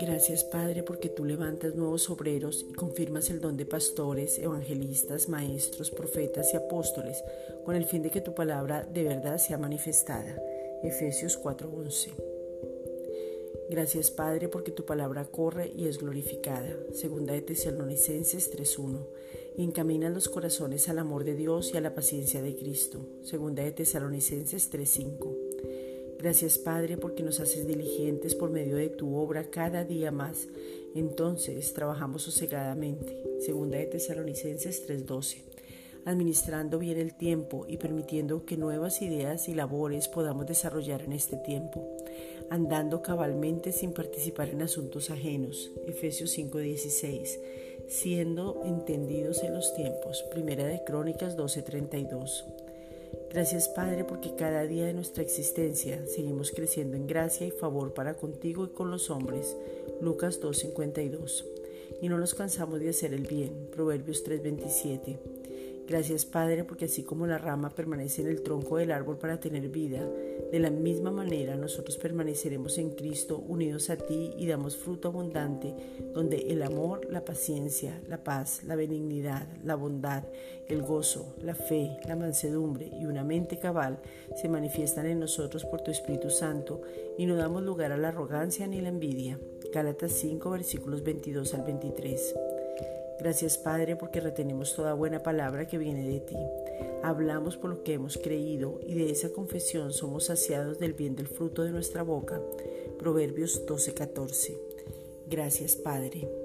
Gracias Padre porque tú levantas nuevos obreros y confirmas el don de pastores, evangelistas, maestros, profetas y apóstoles con el fin de que tu palabra de verdad sea manifestada. Efesios 4:11. Gracias Padre porque tu palabra corre y es glorificada. Segunda de Tesalonicenses 3:1. Encamina los corazones al amor de Dios y a la paciencia de Cristo. Segunda de Tesalonicenses 3:5. Gracias Padre porque nos haces diligentes por medio de tu obra cada día más. Entonces trabajamos sosegadamente. Segunda de Tesalonicenses 3:12. Administrando bien el tiempo y permitiendo que nuevas ideas y labores podamos desarrollar en este tiempo. Andando cabalmente sin participar en asuntos ajenos. Efesios 5:16. Siendo entendidos en los tiempos. Primera de Crónicas 12:32. Gracias Padre porque cada día de nuestra existencia seguimos creciendo en gracia y favor para contigo y con los hombres. Lucas 2.52. Y no nos cansamos de hacer el bien. Proverbios 3.27. Gracias Padre porque así como la rama permanece en el tronco del árbol para tener vida, de la misma manera nosotros permaneceremos en Cristo unidos a ti y damos fruto abundante, donde el amor, la paciencia, la paz, la benignidad, la bondad, el gozo, la fe, la mansedumbre y una mente cabal se manifiestan en nosotros por tu Espíritu Santo y no damos lugar a la arrogancia ni la envidia. Gálatas 5 versículos 22 al 23. Gracias Padre porque retenemos toda buena palabra que viene de ti. Hablamos por lo que hemos creído y de esa confesión somos saciados del bien del fruto de nuestra boca. Proverbios 12:14. Gracias Padre.